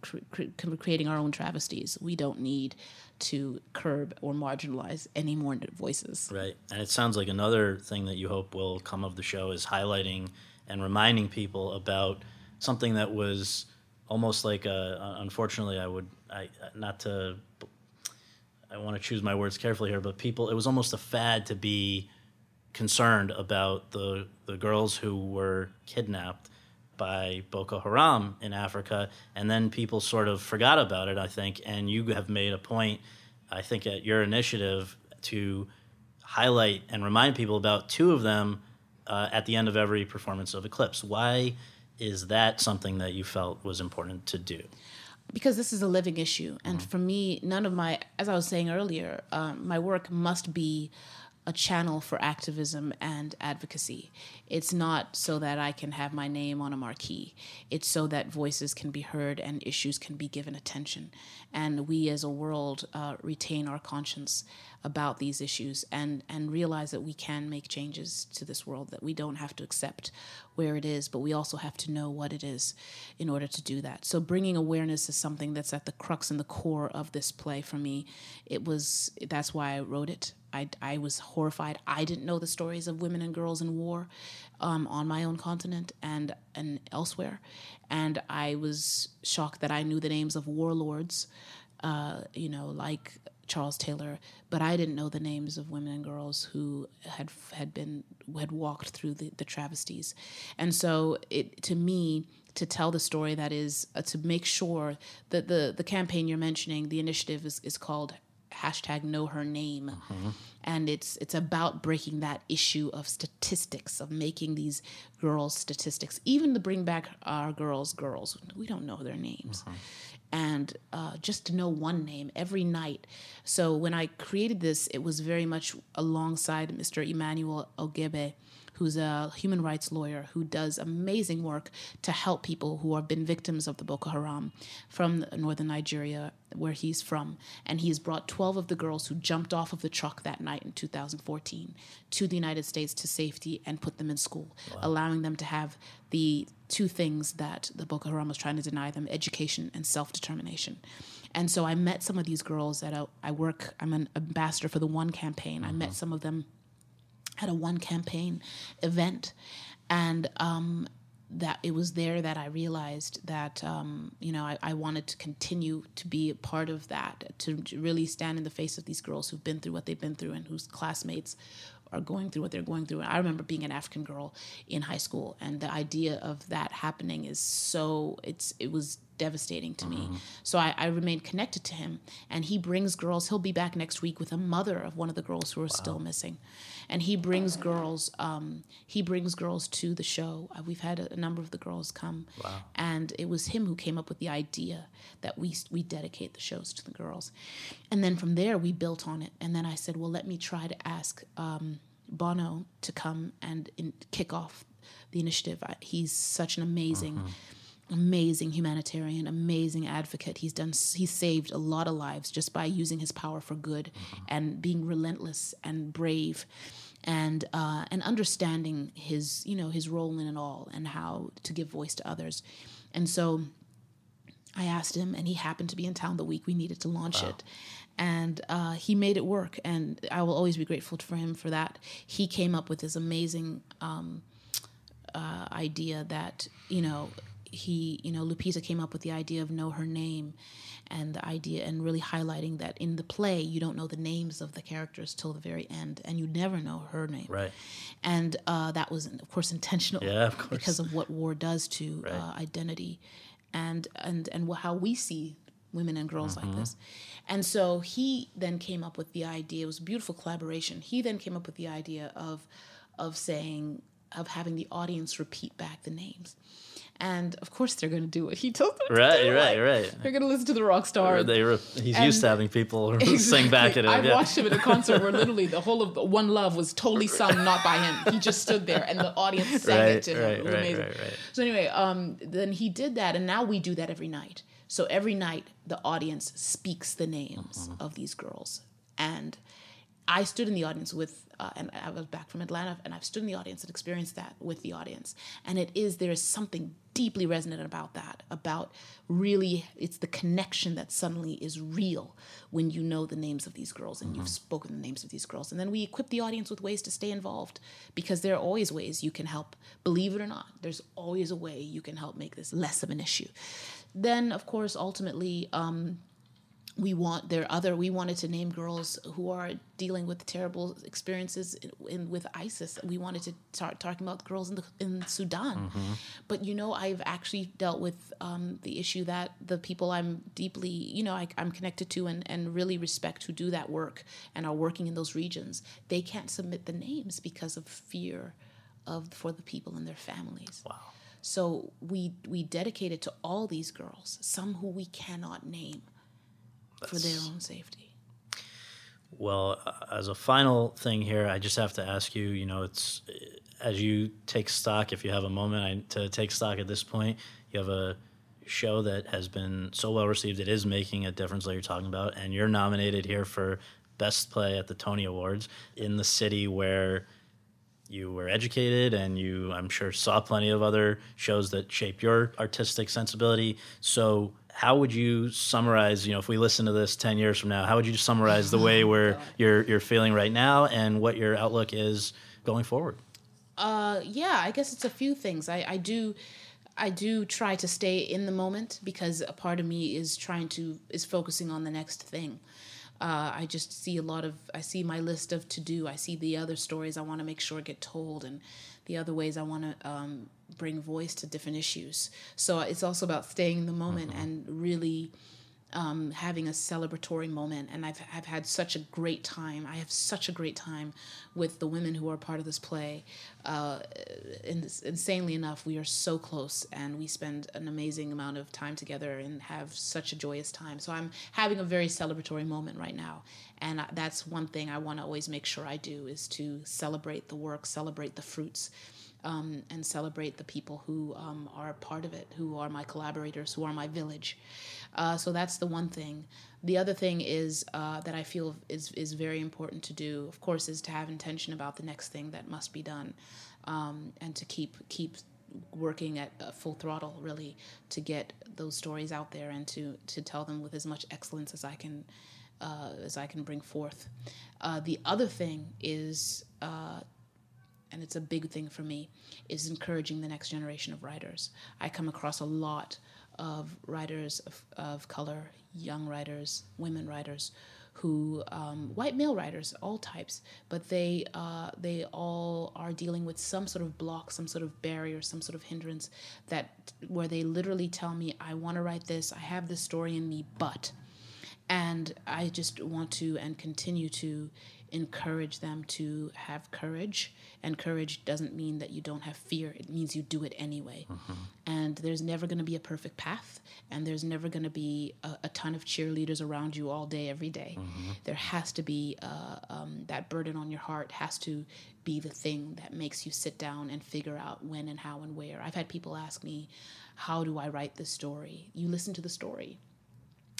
cr- cr- creating our own travesties. We don't need to curb or marginalize any more voices. Right. And it sounds like another thing that you hope will come of the show is highlighting and reminding people about something that was almost like a, unfortunately I would I not to I want to choose my words carefully here but people it was almost a fad to be concerned about the the girls who were kidnapped by Boko Haram in Africa, and then people sort of forgot about it. I think, and you have made a point, I think, at your initiative to highlight and remind people about two of them uh, at the end of every performance of Eclipse. Why is that something that you felt was important to do? because this is a living issue and for me none of my as i was saying earlier um, my work must be a channel for activism and advocacy. It's not so that I can have my name on a marquee. It's so that voices can be heard and issues can be given attention. And we as a world uh, retain our conscience about these issues and, and realize that we can make changes to this world, that we don't have to accept where it is, but we also have to know what it is in order to do that. So bringing awareness is something that's at the crux and the core of this play for me. It was, that's why I wrote it. I, I was horrified. I didn't know the stories of women and girls in war um, on my own continent and and elsewhere, and I was shocked that I knew the names of warlords, uh, you know, like Charles Taylor, but I didn't know the names of women and girls who had had been had walked through the, the travesties, and so it to me to tell the story that is uh, to make sure that the the campaign you're mentioning, the initiative is is called hashtag know her name. And it's it's about breaking that issue of statistics of making these girls statistics even to bring back our girls girls. We don't know their names. And uh, just to know one name every night. So when i created this it was very much alongside mr emmanuel ogebe who's a human rights lawyer who does amazing work to help people who have been victims of the Boko Haram from northern Nigeria, where he's from. And he's brought 12 of the girls who jumped off of the truck that night in 2014 to the United States to safety and put them in school, allowing them to have the two things that the Boko Haram was trying to deny them education and self determination. And so I met some of these girls that I, I work, I'm an ambassador for the One campaign. I met uh-huh. some of them at a one campaign event and um, that it was there that i realized that um, you know I, I wanted to continue to be a part of that to, really stand in the face of these girls who've been through what they've been through and whose classmates are going through what they're going through. I remember being an African girl in high school, and the idea of that happening is so it's it was devastating to me. So I, I remained connected to him, and he brings girls. He'll be back next week with a mother of one of the girls who are still missing, and he brings girls. Um, he brings girls to the show. Uh, We've had a, a number of the girls come, and it was him who came up with the idea that we we dedicate the shows to the girls, and then from there we built on it. And then I said, well, let me try to ask. Um, Bono to come and in, kick off the initiative. He's such an amazing, amazing humanitarian, amazing advocate. He's done. He's saved a lot of lives just by using his power for good and being relentless and brave. And uh, and understanding his you know his role in it all and how to give voice to others, and so I asked him, and he happened to be in town the week we needed to launch it. And uh, he made it work, and I will always be grateful for him for that. He came up with this amazing um, uh, idea that you know he you know Lupita came up with the idea of know her name, and the idea and really highlighting that in the play you don't know the names of the characters till the very end, and you never know her name. Right. And uh, that was of course intentional. Yeah, of course. Because of what war does to Right. uh, identity, and and and how we see women and girls Mm-hmm. like this. And so he then came up with the idea. It was a beautiful collaboration. He then came up with the idea of of saying of having the audience repeat back the names. And of course, they're going to do what he told them to Right, do. right, like, right. They're going to listen to the rock star. They were, he's And- used to having people *laughs* sing back at him. I've yeah. watched him at a concert where *laughs* literally the whole of One Love was totally sung not by him. He just stood there and the audience sang Right, it to him. right, it was right, amazing. right, right. So anyway, um, then he did that, and now we do that every night. So every night the audience speaks the names Mm-hmm. of these girls, and I stood in the audience with, uh, and I was back from Atlanta, and I've stood in the audience and experienced that with the audience. And it is, there is something deeply resonant about that, about really, it's the connection that suddenly is real when you know the names of these girls and you've spoken the names of these girls. And then we equip the audience with ways to stay involved because there are always ways you can help. Believe it or not, there's always a way you can help make this less of an issue. Then, of course, ultimately, um, we want there other we wanted to name girls who are dealing with terrible experiences in, in with ISIS. We wanted to start talking about girls in the in Sudan, but you know I've actually dealt with um, the issue that the people I'm deeply you know I, I'm connected to and and really respect who do that work and are working in those regions. They can't submit the names because of fear of for the people and their families. Wow. So we we dedicated to all these girls, some who we cannot name for their own safety. Well, uh, as a final thing here, I just have to ask you. You know, it's as you take stock, if you have a moment I, to take stock at this point, you have a show that has been so well received. It is making a difference, like you're talking about, and you're nominated here for best play at the Tony Awards in the city where you were educated and you i'm sure saw plenty of other shows that shaped your artistic sensibility so how would you summarize you know if we listen to this 10 years from now how would you summarize the way *laughs* where you're you're feeling right now and what your outlook is going forward Uh, yeah, I guess it's a few things. I, I do, I do try to stay in the moment because a part of me is trying to is focusing on the next thing. Uh, I just see a lot of I see my list of to do. I see the other stories I want to make sure get told and the other ways I want to um, bring voice to different issues. So it's also about staying in the moment and really um, having a celebratory moment. And I've, I've had such a great time. I have such a great time with the women who are part of this play. Uh, in insanely enough, we are so close and we spend an amazing amount of time together and have such a joyous time. So I'm having a very celebratory moment right now. And that's one thing I want to always make sure I do is to celebrate the work, celebrate the fruits um, and celebrate the people who um, are part of it, who are my collaborators, who are my village. Uh, so that's the one thing. The other thing is uh, that I feel is is very important to do. Of course, is to have intention about the next thing that must be done, um, and to keep keep working at uh, full throttle really to get those stories out there and to to tell them with as much excellence as I can uh, as I can bring forth. Uh, the other thing is uh, and it's a big thing for me, is encouraging the next generation of writers. I come across a lot of writers of, of color, young writers, women writers, who um, white male writers, all types, but they uh, they all are dealing with some sort of block, some sort of barrier, some sort of hindrance that where they literally tell me, I want to write this, I have this story in me, but and I just want to and continue to encourage them to have courage. And courage doesn't mean that you don't have fear, it means you do it anyway. And there's never going to be a perfect path, and there's never going to be a, a ton of cheerleaders around you all day, every day. There has to be uh, um, that burden on your heart, has to be the thing that makes you sit down and figure out when and how and where. I've had people ask me, How do I write this story? You listen to the story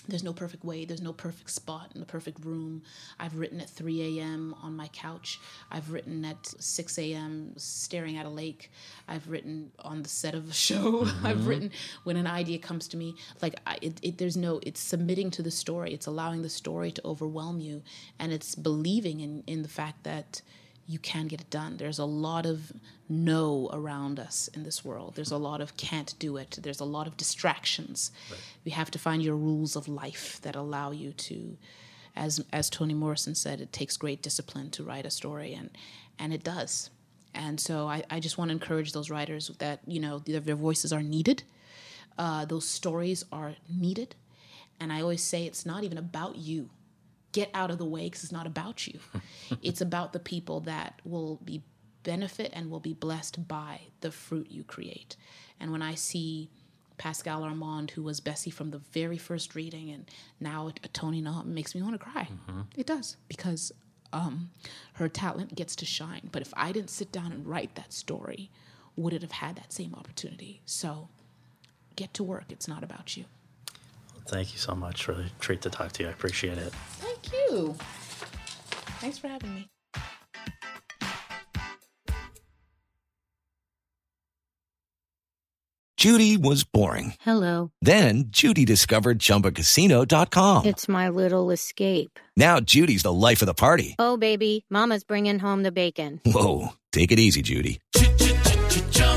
there's no perfect way there's no perfect spot in the perfect room. I've written at 3 a.m on my couch. I've written at 6 a.m staring at a lake. I've written on the set of a *laughs* show. Mm-hmm. I've written when an idea comes to me. Like I, it, it, there's no it's submitting to the story. It's allowing the story to overwhelm you. And it's believing in, in the fact that you can get it done. There's a lot of no around us in this world. There's a lot of can't do it. There's a lot of distractions. You have to find your rules of life that allow you to, as as Toni Morrison said, it takes great discipline to write a story, and and it does. And so I, I just want to encourage those writers that you know their, their voices are needed. Uh, those stories are needed, and I always say it's not even about you get out of the way because it's not about you. *laughs* it's about the people that will be benefit and will be blessed by the fruit you create. And when I see Pascale Armand, who was Bessie from the very first reading, and now a Tony makes me want to cry. It does because um, her talent gets to shine. But if I didn't sit down and write that story, would it have had that same opportunity? So get to work. It's not about you. Thank you so much. Really treat to talk to you. I appreciate it. Thank you. Thanks for having me. Judy was boring. Hello. Then Judy discovered ChumbaCasino.com. It's my little escape. Now Judy's the life of the party. Oh, baby, Mama's bringing home the bacon. Whoa, take it easy, Judy.